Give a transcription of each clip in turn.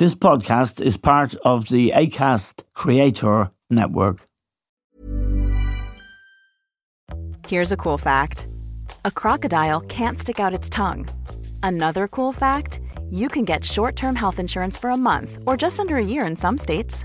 This podcast is part of the ACAST Creator Network. Here's a cool fact a crocodile can't stick out its tongue. Another cool fact you can get short term health insurance for a month or just under a year in some states.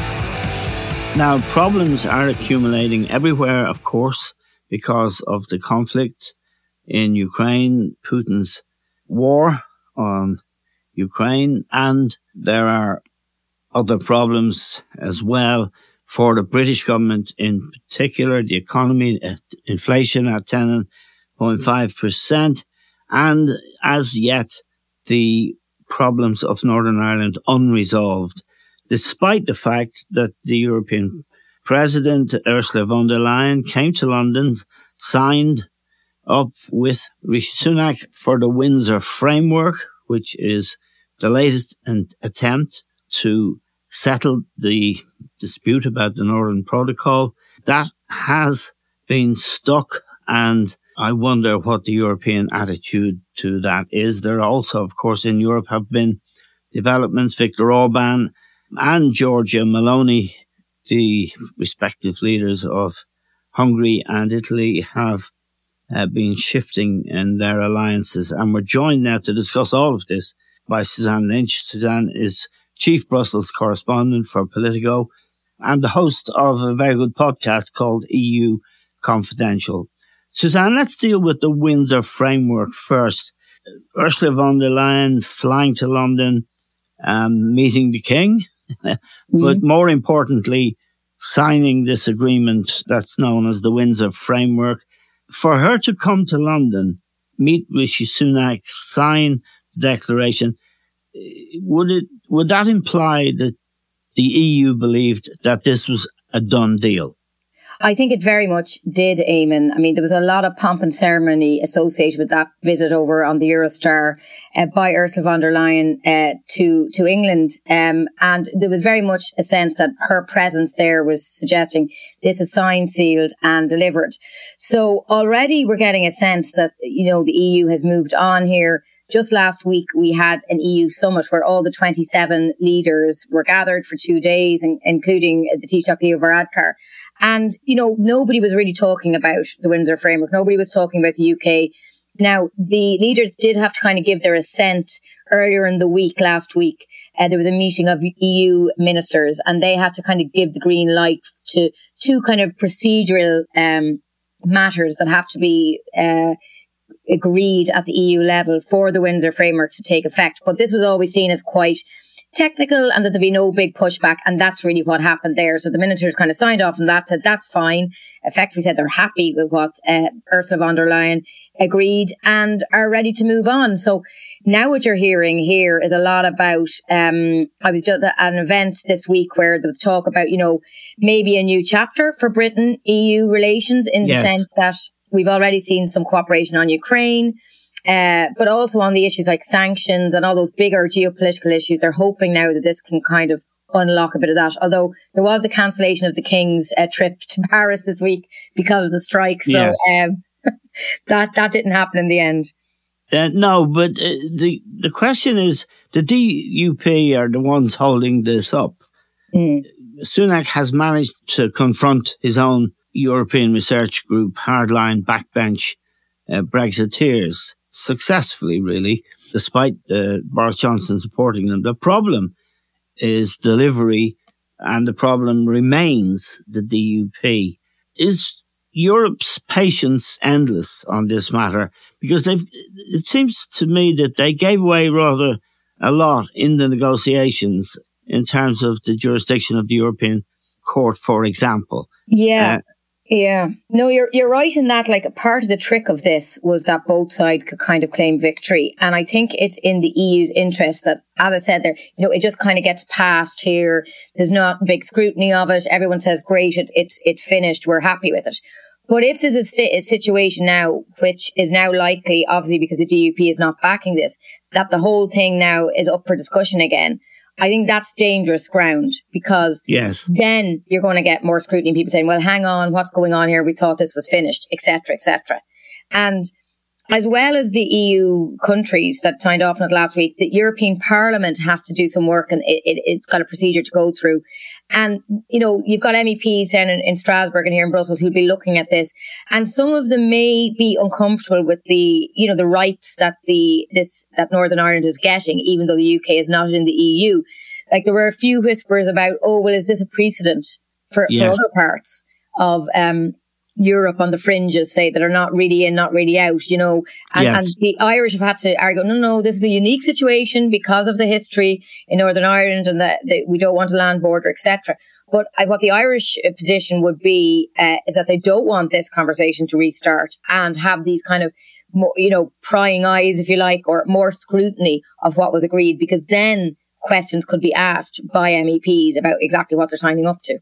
Now, problems are accumulating everywhere, of course, because of the conflict in Ukraine, Putin's war on Ukraine, and there are other problems as well for the British government in particular, the economy, uh, inflation at 10.5%, and as yet, the problems of Northern Ireland unresolved despite the fact that the European President Ursula von der Leyen came to London, signed up with Rishi Sunak for the Windsor Framework, which is the latest attempt to settle the dispute about the Northern Protocol. That has been stuck and I wonder what the European attitude to that is. There also, of course, in Europe have been developments. Viktor Orban and Giorgia Meloni, the respective leaders of Hungary and Italy, have uh, been shifting in their alliances. And we're joined now to discuss all of this by Suzanne Lynch. Suzanne is Chief Brussels Correspondent for Politico and the host of a very good podcast called EU Confidential. Suzanne, let's deal with the Windsor framework first. Ursula von der Leyen flying to London, um, meeting the King, but mm-hmm. more importantly, signing this agreement that's known as the Windsor Framework. For her to come to London, meet Rishi Sunak, sign the declaration, would it would that imply that the EU believed that this was a done deal? I think it very much did, Eamon. I mean, there was a lot of pomp and ceremony associated with that visit over on the Eurostar uh, by Ursula von der Leyen uh, to to England, um, and there was very much a sense that her presence there was suggesting this is signed, sealed, and delivered. So already we're getting a sense that you know the EU has moved on here. Just last week, we had an EU summit where all the 27 leaders were gathered for two days, including the Taoiseach Leo Varadkar. And, you know, nobody was really talking about the Windsor framework. Nobody was talking about the UK. Now, the leaders did have to kind of give their assent earlier in the week, last week. Uh, there was a meeting of EU ministers and they had to kind of give the green light to two kind of procedural um, matters that have to be uh, agreed at the EU level for the Windsor framework to take effect. But this was always seen as quite technical and that there'd be no big pushback. And that's really what happened there. So the ministers kind of signed off on that, said that's fine. Effectively said they're happy with what uh, Ursula von der Leyen agreed and are ready to move on. So now what you're hearing here is a lot about, um, I was at an event this week where there was talk about, you know, maybe a new chapter for Britain EU relations in yes. the sense that we've already seen some cooperation on Ukraine. Uh, but also on the issues like sanctions and all those bigger geopolitical issues. They're hoping now that this can kind of unlock a bit of that. Although there was a cancellation of the King's uh, trip to Paris this week because of the strike. So yes. um, that, that didn't happen in the end. Uh, no, but uh, the the question is the DUP are the ones holding this up. Mm. Sunak has managed to confront his own European research group, hardline backbench uh, Brexiteers, successfully, really, despite uh, Boris Johnson supporting them. The problem is delivery, and the problem remains the DUP. Is Europe's patience endless on this matter? Because they've, it seems to me that they gave away rather a lot in the negotiations in terms of the jurisdiction of the European Court, for example. Yeah. Uh, yeah. No, you're you're right in that like part of the trick of this was that both sides could kind of claim victory. And I think it's in the EU's interest that as I said there, you know, it just kind of gets passed here. There's not big scrutiny of it. Everyone says, great, it's it's it's finished, we're happy with it. But if there's a, st- a, situation now, which is now likely, obviously because the DUP is not backing this, that the whole thing now is up for discussion again, I think that's dangerous ground because yes. then you're going to get more scrutiny. People saying, well, hang on, what's going on here? We thought this was finished, etc., etc. And as well as the EU countries that signed off on it last week, the European Parliament has to do some work and it, it, has got a procedure to go through. And, you know, you've got MEPs down in, in Strasbourg and here in Brussels who'll be looking at this. And some of them may be uncomfortable with the, you know, the rights that the, this, that Northern Ireland is getting, even though the UK is not in the EU. Like there were a few whispers about, oh, well, is this a precedent for, yes. for other parts of, um, Europe on the fringes say that are not really in, not really out, you know, and, yes. and the Irish have had to argue, no, no, this is a unique situation because of the history in Northern Ireland and that, we don't want a land border, etc. But I, what the Irish uh, position would be uh, is that they don't want this conversation to restart and have these kind of more, you know, prying eyes, if you like, or more scrutiny of what was agreed, because then questions could be asked by MEPs about exactly what they're signing up to.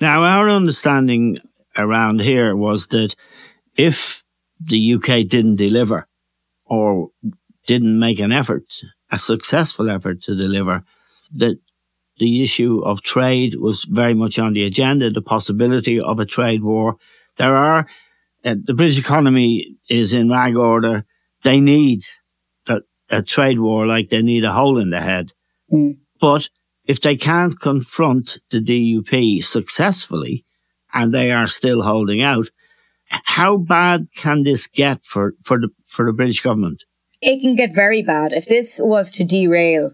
Now, our understanding around here was that if the UK didn't deliver or didn't make an effort, a successful effort to deliver, that the issue of trade was very much on the agenda, the possibility of a trade war. There are, uh, the British economy is in rag order. They need a, a, trade war like they need a hole in the head. Mm. But if they can't confront the DUP successfully, and they are still holding out. How bad can this get for, for the for the British government? It can get very bad. If this was to derail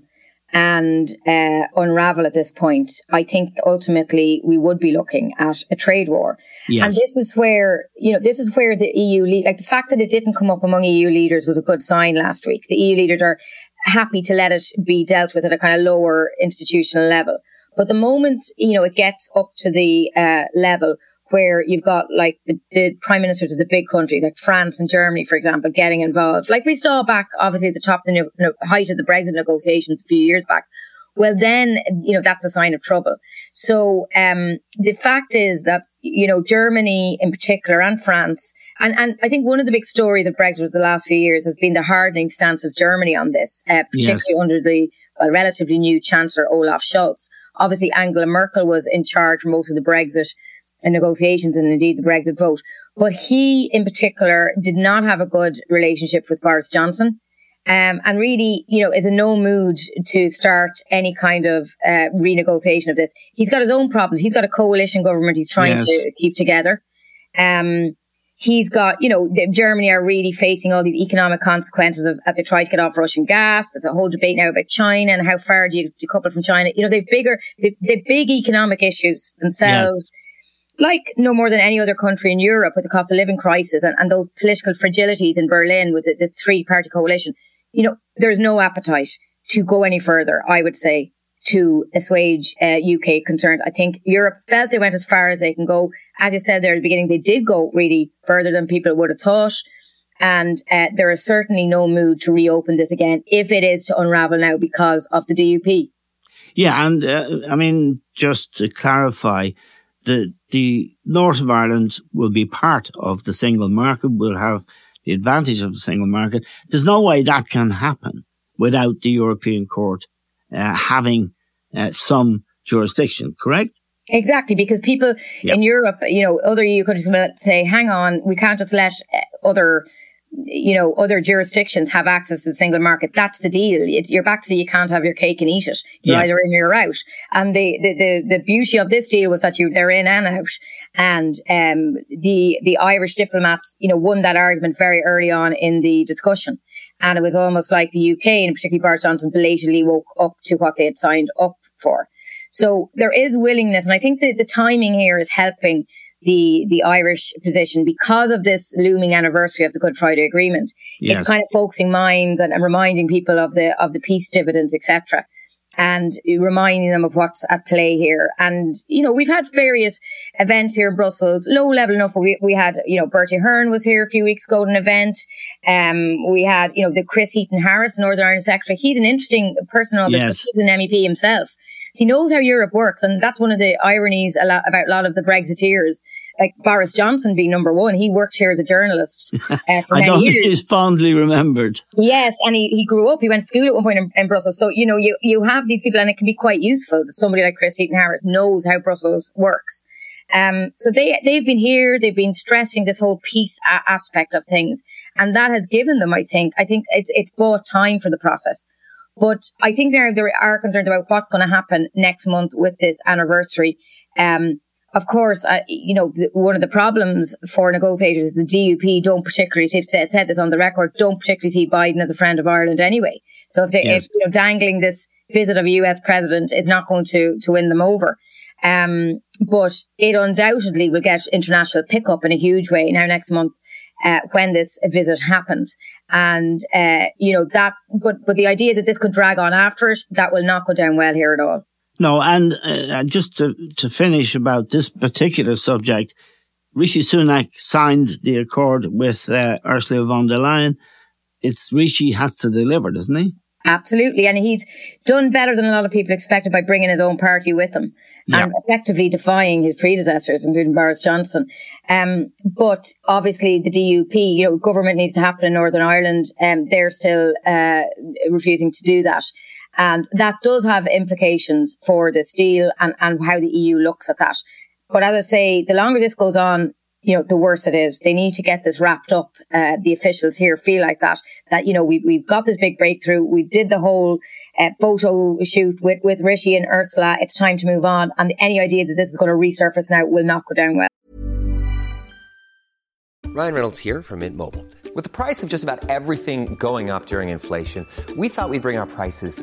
and uh, unravel at this point, I think ultimately we would be looking at a trade war. Yes. And this is where, you know, this is where the EU, le- like the fact that it didn't come up among EU leaders was a good sign last week. The EU leaders are happy to let it be dealt with at a kind of lower institutional level. But the moment, you know, it gets up to the uh, level where you've got like the, the, prime ministers of the big countries like France and Germany, for example, getting involved, like we saw back obviously at the top of the ne- height of the Brexit negotiations a few years back. Well, then, you know, that's a sign of trouble. So, um, the fact is that, you know, Germany in particular and France, and, and I think one of the big stories of Brexit of the last few years has been the hardening stance of Germany on this, uh, particularly yes. under the well, relatively new Chancellor Olaf Scholz. Obviously, Angela Merkel was in charge for most of the Brexit negotiations and indeed the Brexit vote. But he, in particular, did not have a good relationship with Boris Johnson. Um, and really, you know, is in no mood to start any kind of uh, renegotiation of this. He's got his own problems. He's got a coalition government he's trying yes. to keep together. Um, he's got, you know, Germany are really facing all these economic consequences of as they try to get off Russian gas. There's a whole debate now about China and how far do you decouple from China. You know, they've bigger, they've, they've big economic issues themselves. Yes. Like no more than any other country in Europe with the cost of living crisis and, and those political fragilities in Berlin with the, this three party coalition, you know, there's no appetite to go any further, I would say, to assuage uh, UK concerns. I think Europe felt they went as far as they can go. As you said there at the beginning, they did go really further than people would have thought. And uh, there is certainly no mood to reopen this again if it is to unravel now because of the DUP. Yeah, and uh, I mean, just to clarify, the the north of Ireland will be part of the single market. Will have the advantage of the single market. There's no way that can happen without the European Court uh, having uh, some jurisdiction, correct? Exactly, because people in Europe, you know, other EU countries will say, hang on, we can't just let other, you know, other jurisdictions have access to the single market. That's the deal. You're back to the, you can't have your cake and eat it. You're yes. either in or you're out. And the, the, the, the, beauty of this deal was that you, they're in and out. And, um, the, the Irish diplomats, you know, won that argument very early on in the discussion. And it was almost like the UK and particularly Boris Johnson belatedly woke up to what they had signed up for. So there is willingness. And I think that the timing here is helping the the Irish position because of this looming anniversary of the Good Friday Agreement. Yes. It's kind of focusing minds and, and, reminding people of the of the peace dividends, etc and reminding them of what's at play here. And, you know, we've had various events here in Brussels, low level enough, we, we had, you know, Bertie Ahern was here a few weeks ago at an event. Um, we had, you know, the Chris Heaton Harris, Northern Ireland Secretary. He's an interesting person on this because he's an MEP himself. He knows how Europe works. And that's one of the ironies a lot about a lot of the Brexiteers like Boris Johnson being number one. He worked here as a journalist uh, for many years. He's fondly remembered. Yes, and he, he grew up. He went to school at one point in, in, Brussels. So you know, you you have these people, and it can be quite useful. That somebody like Chris Heaton Harris knows how Brussels works. Um, so they they've been here. They've been stressing this whole peace a- aspect of things, and that has given them, I think, I think it's it's bought time for the process. But I think there there are concerns about what's going to happen next month with this anniversary. Um, of course, uh, you know, the, one of the problems for negotiators is the DUP don't particularly, they've said, said, this on the record, don't particularly see Biden as a friend of Ireland anyway. So if they, yes. if, you know, dangling this visit of a US president is not going to, to win them over. Um, but it undoubtedly will get international pickup in a huge way now next month. Uh, when this visit happens. And, uh, you know, that, but, but the idea that this could drag on after it, that will not go down well here at all. No, and uh, just to, to finish about this particular subject, Rishi Sunak signed the accord with uh, Ursula von der Leyen. It's Rishi has to deliver, doesn't he? Absolutely. And he's done better than a lot of people expected by bringing his own party with him yeah. and effectively defying his predecessors, including Boris Johnson. Um, but obviously the DUP, you know, government needs to happen in Northern Ireland. Um, they're still, uh, refusing to do that. And that does have implications for this deal and, and how the EU looks at that. But as I say, the longer this goes on, you know, the worse it is. They need to get this wrapped up. Uh, the officials here feel like that, that, you know, we, we've got this big breakthrough. We did the whole uh, photo shoot with, with Rishi and Ursula. It's time to move on. And any idea that this is going to resurface now will not go down well. Ryan Reynolds here from Mint Mobile. With the price of just about everything going up during inflation, we thought we'd bring our prices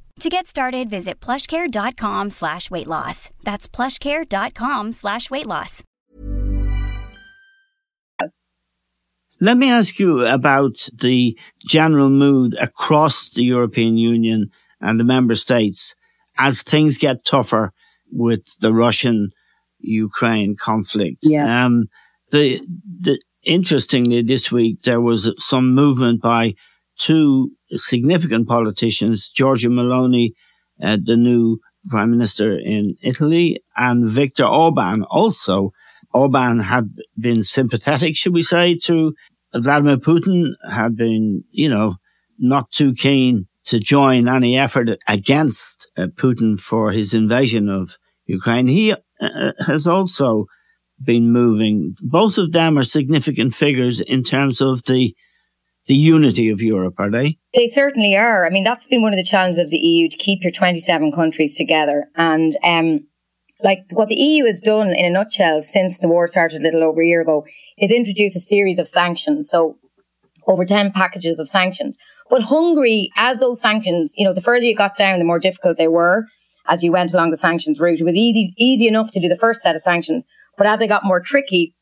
To get started, visit plushcare.com slash weight loss. That's plushcare.com slash weight loss. Let me ask you about the general mood across the European Union and the member states as things get tougher with the Russian Ukraine conflict. Yeah. Um, the, the, interestingly, this week there was some movement by two significant politicians, Giorgia Meloni, uh, the new prime minister in Italy, and Viktor Orban, also Orban had been sympathetic, should we say, to Vladimir Putin, had been, you know, not too keen to join any effort against uh, Putin for his invasion of Ukraine. He uh, uh, has also been moving. Both of them are significant figures in terms of the the unity of Europe, are they? They certainly are. I mean, that's been one of the challenges of the EU to keep your 27 countries together. And um, like what the EU has done in a nutshell since the war started a little over a year ago is introduce a series of sanctions. So over 10 packages of sanctions. But Hungary, as those sanctions, you know, the further you got down, the more difficult they were as you went along the sanctions route. It was easy, easy enough to do the first set of sanctions. But as they got more tricky,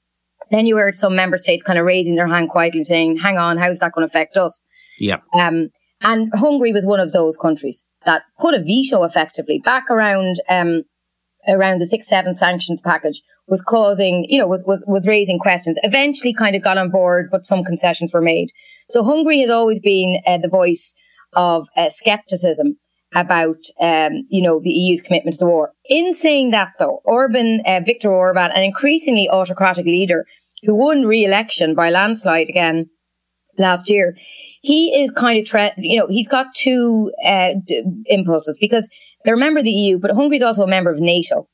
then you heard some member states kind of raising their hand quietly saying, hang on, how's that going to affect us? Yeah. Um, and Hungary was one of those countries that put a veto effectively back around, um, around the six, seven sanctions package was causing, you know, was, was, was raising questions. Eventually kind of got on board, but some concessions were made. So Hungary has always been uh, the voice of uh, skepticism about, um, you know, the EU's commitment to the war. In saying that, though, Orban, uh, Viktor Orban, an increasingly autocratic leader who won re-election by landslide again last year, he is kind of, tre- you know, he's got two uh, d- impulses because they're a member of the EU, but Hungary's also a member of NATO.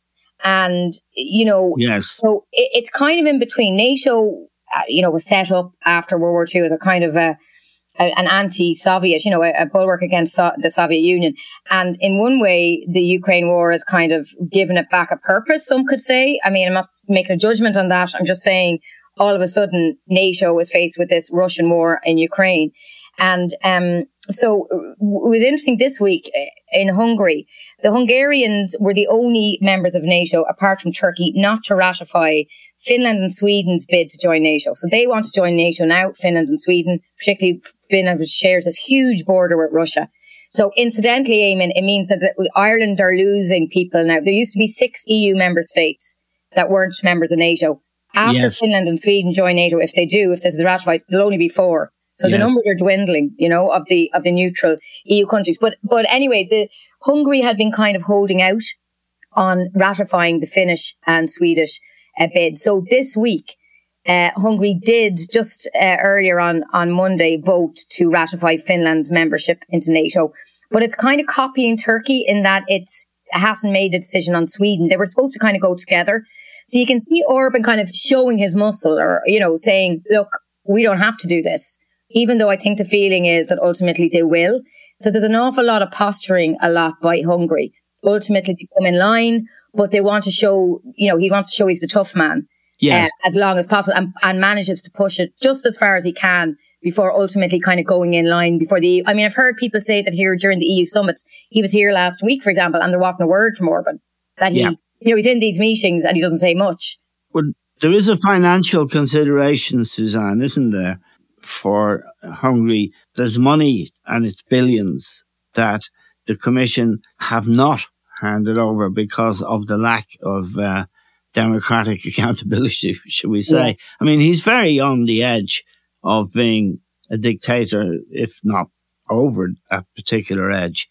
And, you know, yes. so it, it's kind of in between. NATO, uh, you know, was set up after World War II as a kind of a, an anti-Soviet, you know, a, a bulwark against so- the Soviet Union. And in one way, the Ukraine war has kind of given it back a purpose, some could say. I mean, I'm not making a judgment on that. I'm just saying all of a sudden NATO was faced with this Russian war in Ukraine. And um, so it was interesting this week eh, in Hungary. The Hungarians were the only members of NATO, apart from Turkey, not to ratify Finland and Sweden's bid to join NATO. So they want to join NATO now, Finland and Sweden, particularly Finland, which shares this huge border with Russia. So incidentally, Eamon, it means that Ireland are losing people now. There used to be six EU member states that weren't members of NATO. After yes. Finland and Sweden join NATO, if they do, if this is ratified, there'll only be four. So yes. the numbers are dwindling, you know, of the of the neutral EU countries. But but anyway, the Hungary had been kind of holding out on ratifying the Finnish and Swedish uh, bid. So this week, uh, Hungary did just uh, earlier on on Monday vote to ratify Finland's membership into NATO, but it's kind of copying Turkey in that it hasn't made a decision on Sweden. They were supposed to kind of go together. So you can see Orban kind of showing his muscle or, you know, saying, look, we don't have to do this even though I think the feeling is that ultimately they will. So there's an awful lot of posturing a lot by Hungary, ultimately to come in line, but they want to show, you know, he wants to show he's the tough man. Yes. Uh, as long as possible and, and manages to push it just as far as he can before ultimately kind of going in line before the EU. I mean, I've heard people say that here during the EU summits, he was here last week, for example, and there wasn't a word from Orban that he, yeah. you know, he's in these meetings and he doesn't say much. Well, there is a financial consideration, Suzanne, isn't there? for Hungary. There's money and it's billions that the Commission have not handed over because of the lack of uh, democratic accountability, should we say. Yeah. I mean, he's very on the edge of being a dictator, if not over that particular edge.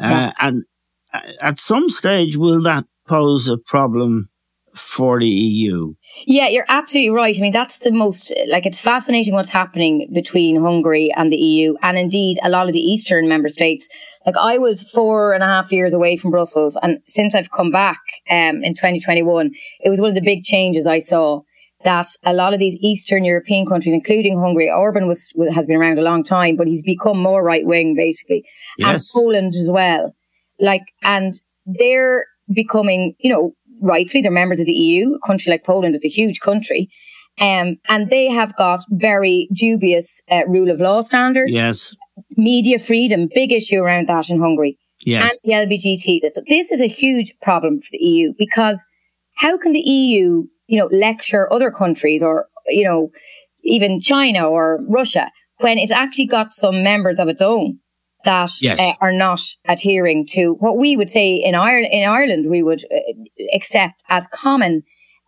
Uh, yeah. And uh, at some stage, will that pose a problem for the EU. Yeah, you're absolutely right. I mean, that's the most, like, it's fascinating what's happening between Hungary and the EU, and indeed a lot of the Eastern member states. Like, I was four and a half years away from Brussels, and since I've come back um, in 2021, it was one of the big changes I saw that a lot of these Eastern European countries, including Hungary, Orban was, has been around a long time, but he's become more right wing, basically, yes. and Poland as well. Like, and they're becoming, you know, rightfully, they're members of the EU. A country like Poland is a huge country. Um, and they have got very dubious uh, rule of law standards. Yes. Media freedom, big issue around that in Hungary. Yes. And the LGBT. This is a huge problem for the EU because how can the EU, you know, lecture other countries or, you know, even China or Russia when it's actually got some members of its own that yes. uh, are not adhering to what we would say in Ireland. In Ireland, we would uh, accept as common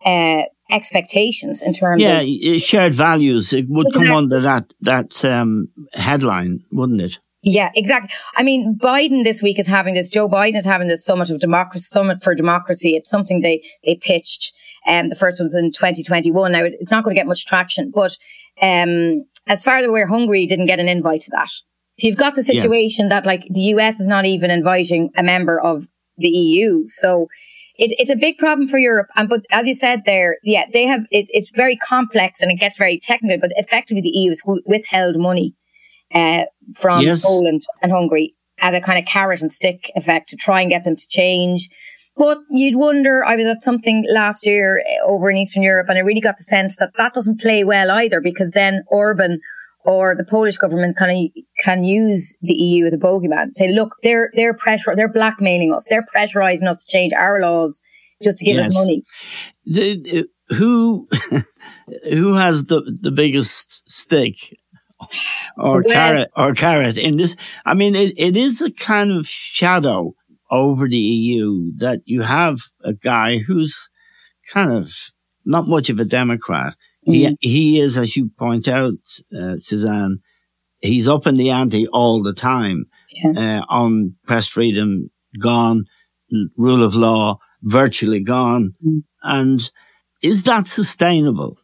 uh, expectations in terms yeah, of shared values. It would exactly. come under that that um, headline, wouldn't it? Yeah, exactly. I mean, Biden this week is having this. Joe Biden is having this summit of democracy, summit for democracy. It's something they they pitched. Um, the first one's in 2021. Now it's not going to get much traction, but um, as far as we're, aware, Hungary didn't get an invite to that. So you've got the situation yes. that like the US is not even inviting a member of the EU. So it, it's a big problem for Europe. And but as you said there, yeah, they have it, it's very complex and it gets very technical. But effectively, the EU has withheld money uh, from yes. Poland and Hungary as a kind of carrot and stick effect to try and get them to change. But you'd wonder, I was at something last year uh, over in Eastern Europe and I really got the sense that that doesn't play well either because then Orban or the Polish government kind of can use the EU as a bogeyman. Say, look, they're they're pressure, they're blackmailing us, they're pressurizing us to change our laws just to give yes. us money. The, who who has the the biggest stake or well, carrot or carrot in this? I mean, it, it is a kind of shadow over the EU that you have a guy who's kind of not much of a Democrat Mm-hmm. He, he is, as you point out, uh, Suzanne, he's up in the ante all the time yeah. uh, on press freedom, gone, rule of law, virtually gone. Mm-hmm. And is that sustainable?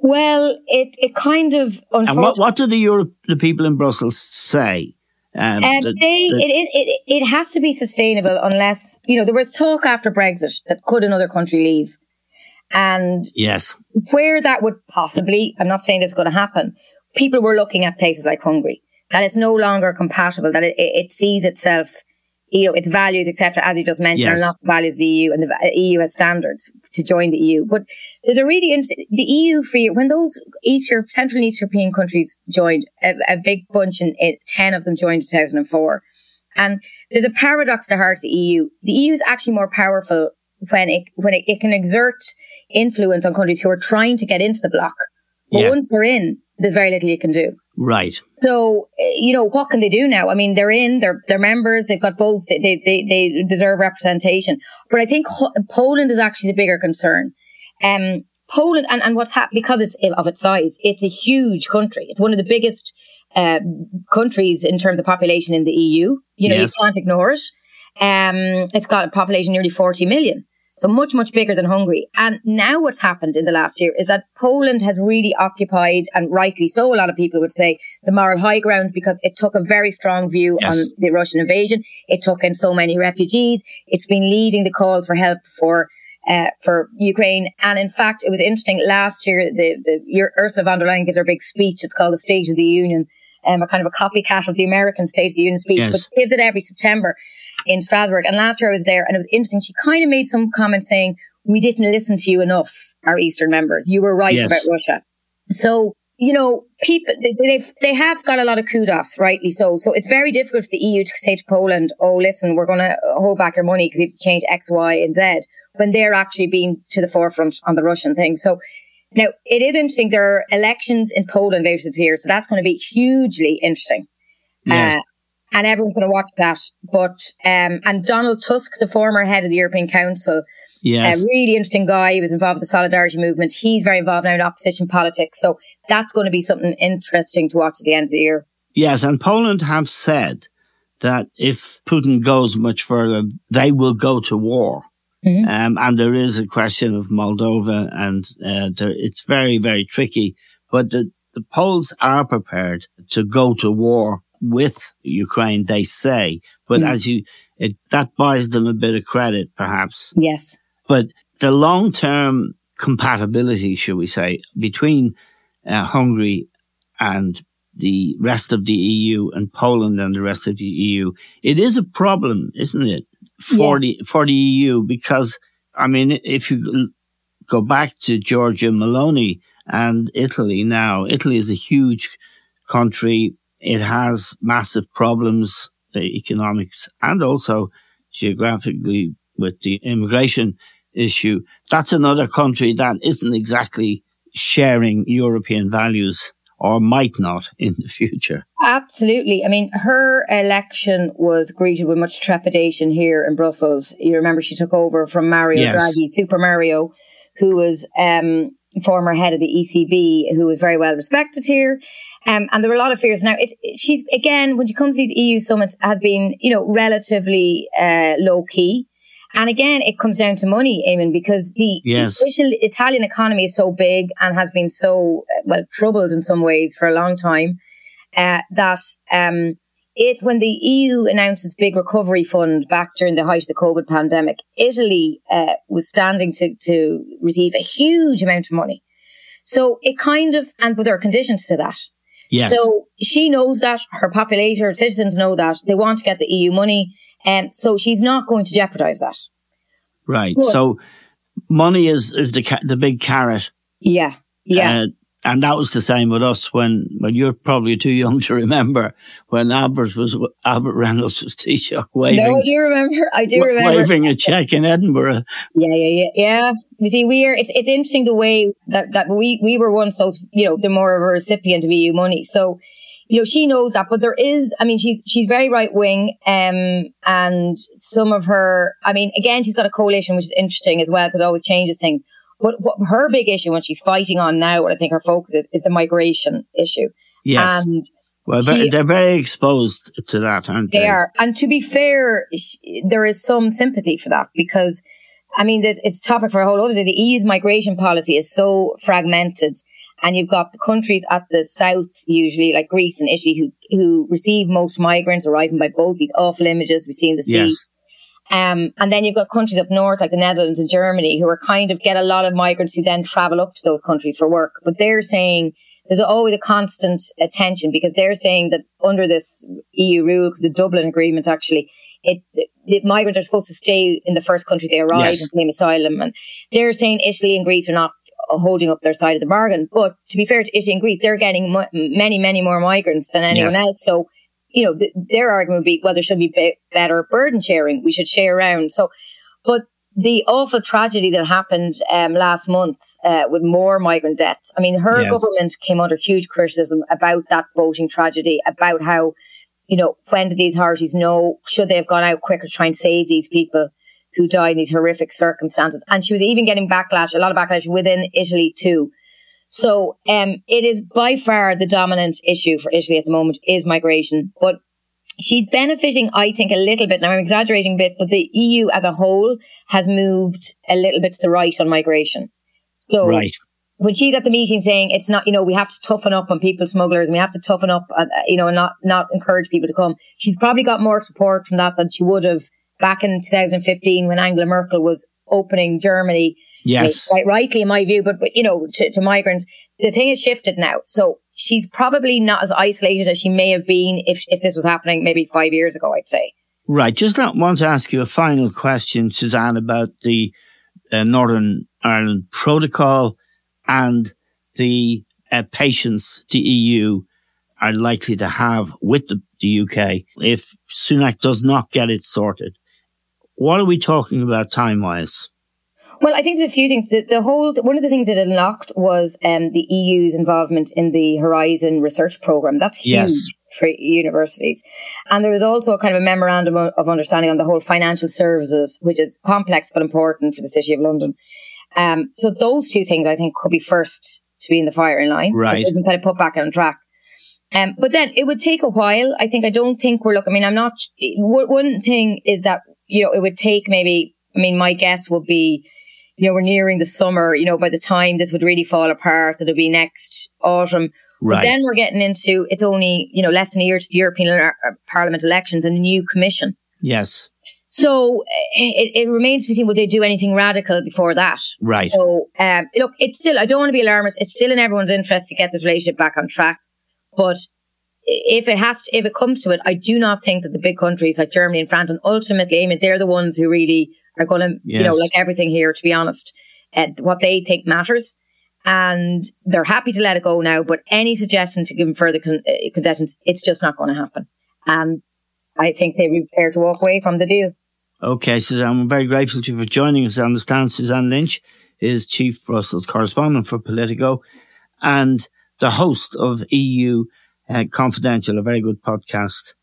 Well, it, it kind of. And what, what do the Europe, the people in Brussels say? Um, um, the, they, the, it, it, it has to be sustainable unless, you know, there was talk after Brexit that could another country leave. And yes, where that would possibly, I'm not saying this is going to happen. People were looking at places like Hungary, that it's no longer compatible, that it, it sees itself, you know, its values, etc., as you just mentioned, yes. are not values of the EU and the EU has standards to join the EU. But there's a really interesting, the EU for when those East Europe, Central and East European countries joined, a, a big bunch in it, 10 of them joined in 2004. And there's a paradox to the heart of the EU. The EU is actually more powerful when it when it, it can exert influence on countries who are trying to get into the bloc. But yeah. once they're in, there's very little you can do. Right. So, eh, you know, what can they do now? I mean, they're in, they're, they're members, they've got votes, they, they, they, they deserve representation. But I think ho- Poland is actually the bigger concern. Um, Poland, and, and what's happened, because it's of its size, it's a huge country. It's one of the biggest, uh, countries in terms of population in the EU. You know, yes. you can't ignore it. Um, it's got a population nearly 40 million. So much, much bigger than Hungary. And now what's happened in the last year is that Poland has really occupied, and rightly so, a lot of people would say, the moral high ground because it took a very strong view yes. on the Russian invasion. It took in so many refugees. It's been leading the calls for help for uh, for Ukraine. And in fact, it was interesting last year, the, the Ursula von der Leyen gives her big speech. It's called the State of the Union, um, a kind of a copycat of the American State of the Union speech, yes. but gives it every September in Strasbourg. And last year I was there and it was interesting. She kind of made some comments saying, we didn't listen to you enough, our Eastern members. You were right yes. about Russia. So, you know, people, they've, they have got a lot of kudos, rightly so. So it's very difficult for the EU to say to Poland, oh, listen, we're going to hold back your money because you have to change X, Y, and Z when they're actually being to the forefront on the Russian thing. So now it is interesting. There are elections in Poland later this year. So that's going to be hugely interesting. Yes. Uh, and everyone's going to watch that. But um, and Donald Tusk, the former head of the European Council, a really interesting guy. He was involved with the solidarity movement. He's very involved now in opposition politics. So that's going to be something interesting to watch at the end of the year. Yes, and Poland have said that if Putin goes much further, they will go to war. Mm-hmm. Um, and there is a question of Moldova, and uh, there, it's very, very tricky. But the, the Poles are prepared to go to war with Ukraine, they say. But mm. as you, it, that buys them a bit of credit, perhaps. Yes. But the long term compatibility, should we say, between uh, Hungary and the rest of the EU and Poland and the rest of the EU, it is a problem, isn't it, for yeah. the for the EU? Because I mean, if you go back to Giorgia Meloni and Italy now, Italy is a huge country it has massive problems, the economics and also geographically with the immigration issue. That's another country that isn't exactly sharing European values or might not in the future. Absolutely. I mean, her election was greeted with much trepidation here in Brussels. You remember she took over from Mario yes. Draghi, Super Mario, who was um, former head of the ECB, who was very well respected here. Um, and there were a lot of fears. Now, it, it, she's again when she comes to these EU summits, has been you know relatively uh, low key. And again, it comes down to money, Eamon, because the, yes. the Italian economy is so big and has been so uh, well troubled in some ways for a long time uh, that um, it when the EU announced its big recovery fund back during the height of the COVID pandemic, Italy uh, was standing to to receive a huge amount of money. So it kind of and but there are conditions to that. Yes. So she knows that her population, her citizens know that they want to get the EU money, and um, so she's not going to jeopardize that. Right. But, so money is is the the big carrot. Yeah. Yeah. Uh, and that was the same with us when, when you're probably too young to remember when Albert was Albert Reynolds was Taoiseach waving. No, I do remember. I do remember waving a check in Edinburgh. Yeah, yeah, yeah, yeah. You see, we're it's it's interesting the way that that we we were once those you know the more of a recipient of EU money. So you know she knows that, but there is. I mean, she's she's very right wing, um, and some of her. I mean, again, she's got a coalition, which is interesting as well because it always changes things but what her big issue when she's fighting on now, what I think her focus is, is the migration issue. Yes. And well, she, they're very exposed to that, aren't they? They are. And to be fair, she, there is some sympathy for that because, I mean, it's a topic for a whole other day. The EU's migration policy is so fragmented and you've got the countries at the south, usually like Greece and Italy, who, who receive most migrants arriving by boat. These awful images we see in the sea. Yes. Um, and then you've got countries up north like the Netherlands and Germany who are kind of get a lot of migrants who then travel up to those countries for work. But they're saying there's always a constant attention because they're saying that under this EU rule, the Dublin Agreement actually, it, the, the, migrants are supposed to stay in the first country they arrive yes. and claim asylum. And they're saying Italy and Greece are not holding up their side of the bargain. But to be fair to Italy and Greece, they're getting many, many more migrants than anyone yes. else. So you know, th- their argument would be, well, there should be, be better burden sharing. We should share around. So, but the awful tragedy that happened um, last month uh, with more migrant deaths. I mean, her yes. government came under huge criticism about that boating tragedy, about how, you know, when did these authorities know? Should they have gone out quicker to try and save these people who died in these horrific circumstances? And she was even getting backlash, a lot of backlash within Italy too. So um, it is by far the dominant issue for Italy at the moment is migration. But she's benefiting, I think, a little bit. Now I'm exaggerating a bit, but the EU as a whole has moved a little bit to the right on migration. So right. when she's at the meeting saying it's not, you know, we have to toughen up on people smugglers and we have to toughen up, uh, you know, not not encourage people to come. She's probably got more support from that than she would have back in 2015 when Angela Merkel was opening Germany Yes. Quite rightly, in my view, but, but you know, to, to migrants, the thing has shifted now. So she's probably not as isolated as she may have been if, if this was happening maybe five years ago, I'd say. Right. Just want to ask you a final question, Suzanne, about the uh, Northern Ireland Protocol and the uh, patience the EU are likely to have with the, the UK if Sunak does not get it sorted. What are we talking about time wise? Well, I think there's a few things. The, the whole one of the things that unlocked was um, the EU's involvement in the Horizon research program. That's huge yes. for universities, and there was also a kind of a memorandum of understanding on the whole financial services, which is complex but important for the City of London. Um, so those two things, I think, could be first to be in the firing line. Right, they've been kind of put back on track. Um, but then it would take a while. I think I don't think we're looking. I mean, I'm not. One thing is that you know it would take maybe. I mean, my guess would be you know, we're nearing the summer, you know, by the time this would really fall apart, it'll be next autumn. Right. But then we're getting into, it's only, you know, less than a year to the European uh, Parliament elections and a new commission. Yes. So it, it remains to be seen will they do anything radical before that. Right. So um, look, it's still I don't want to be alarmist. It's still in everyone's interest to get this relationship back on track. But if it has to, if it comes to it, I do not think that the big countries like Germany and France and ultimately, I mean, they're the ones who really are going to, yes. you know, like everything here, to be honest, uh, what they think matters. And they're happy to let it go now, but any suggestion to give them further con- uh, concessions, it's just not going to happen. And I think they'd be prepared to walk away from the deal. Okay, Suzanne, I'm very grateful to you for joining us. I understand Suzanne Lynch is Chief Brussels Correspondent for Politico and the host of EU uh, Confidential, a very good podcast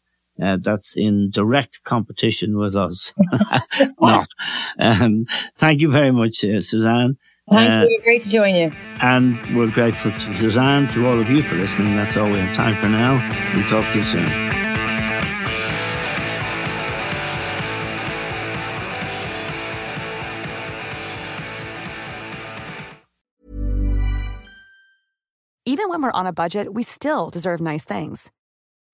uh, that's in direct competition with us. Not. Um, thank you very much, uh, Suzanne. Thanks, uh, David. Great to join you. And we're grateful to Suzanne, to all of you for listening. That's all we have time for now. We'll talk to you soon. Even when we're on a budget, we still deserve nice things.